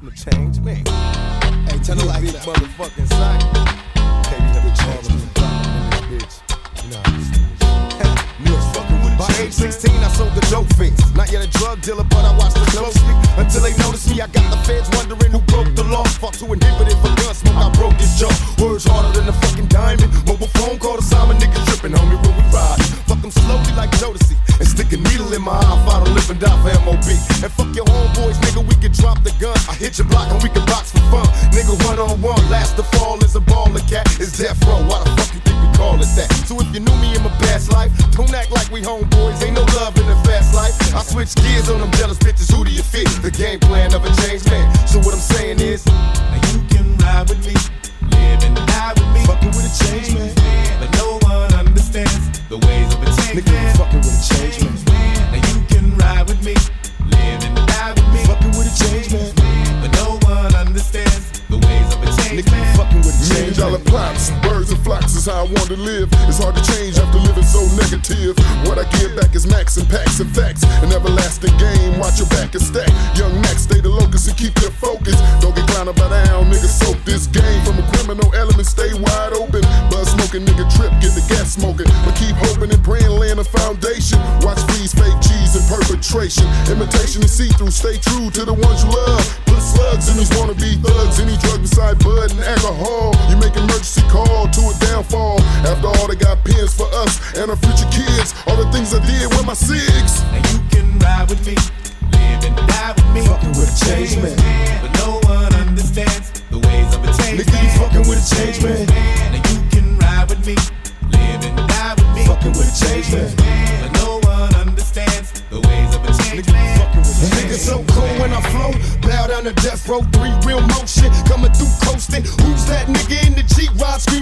I'm a change man. Hey, tell her like big that. motherfucking sight. You never change me. In this bitch. You know how this is. Niggas fucking with By age 16, I sold the dope fiends. Not yet a drug dealer, but I watched it closely. Until they noticed me, I got the feds wondering who broke the law. Fought to inhibit it for gun smoke, I broke his jaw. Words harder than a fucking diamond. Mobile phone call to Simon, niggas tripping, homie, when we ride. Fuck them slowly like Jodeci. And stick a needle in my eye, fight to live and die for MOB. And fuck your homeboys, nigga, we can drop the gun. I hit your block and we can box for fun. Nigga, one on one, last to fall is a baller cat. It's death row, why the fuck you think we call it that? So if you knew me in my past life, don't act like we homeboys. Ain't no love in the fast life. I switch gears on them jealous bitches. Who do you fit? The game plan of a changed man. So what I'm saying is, Now you can ride with me, live and die with me. fucking with a change man. But no one understands the ways of a change Nigga, man. fucking with a change man. Now you can ride with me, live and die with me. Fucking with a change man. Flocks is how I want to live. It's hard to change after living so negative. What I give back is max and packs and facts. An everlasting game, watch your back and stack. Young Max, stay the locus and keep your focus. Don't get clowned by the down, nigga. Soak this game from a criminal element, stay wide open. Buzz smoking, nigga, trip, get the gas smoking. But keep hoping and praying, laying a foundation. Watch freeze, fake cheese and perpetration. Imitation and see through, stay true to the ones you love. Put slugs in these wannabe thugs. Any drug beside bud and alcohol. You make emergency call to a downfall. After all, they got pens for us and our future kids. All the things I did with my SIGs. Now you can ride with me, live and die with me. Fucking with a change man. But no one understands the ways of a change Nigga, you man. fucking with a change man. Now you can ride with me, live and die with me. Fucking with a change man. But no one understands the ways of a change Nigga, man. fucking with a Nigga so cool when I flow. Bow down to death row, three real motion. Coming through coasting. Who's that nigga in the G ride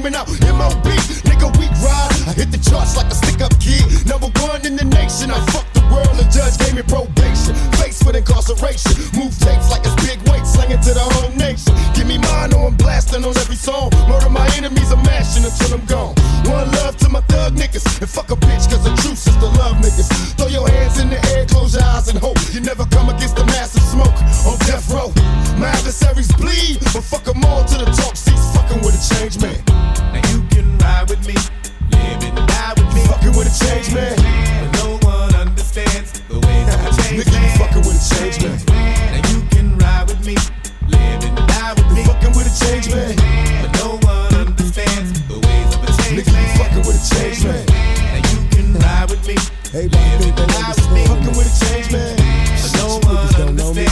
screaming out MOB? Nigga, we ride. I hit the charts like a stick up kid. Number one in the nation. I fucked the world. The judge gave me probation. Face with incarceration. Move tapes like it's big weight. Slinging to the whole nation. Give me mine or I'm blasting on every song. Murder my enemies. I'm mashing until I'm gone. One love to my thug niggas. And fuck a bitch, cause the truth is the love niggas. Throw your hands in the air, close your eyes and hope. You never come against the massive smoke on death row. My adversaries bleed, but fuck them with me. understand. Fucking with a change man. No one niggas don't know me.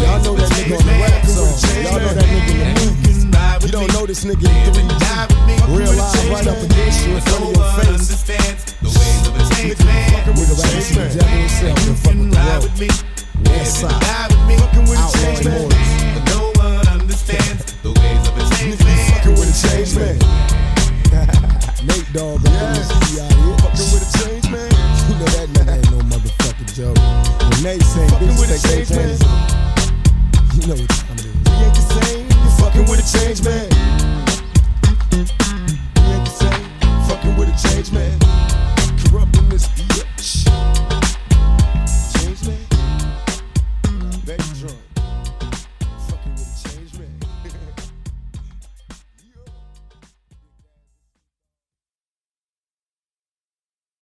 Y'all know that nigga on the rap song. Y'all know that nigga in the movies. You don't know this nigga in 3D. die with me. Real live right up against you in front of your face. the of a change man. Nigga right Change see the man. devil himself and fuck with the world. West side. die with me. Fucking with a change man. When Nate saying Fucking with a bitches take change their man. panties off, you know what time it is. We ain't the same.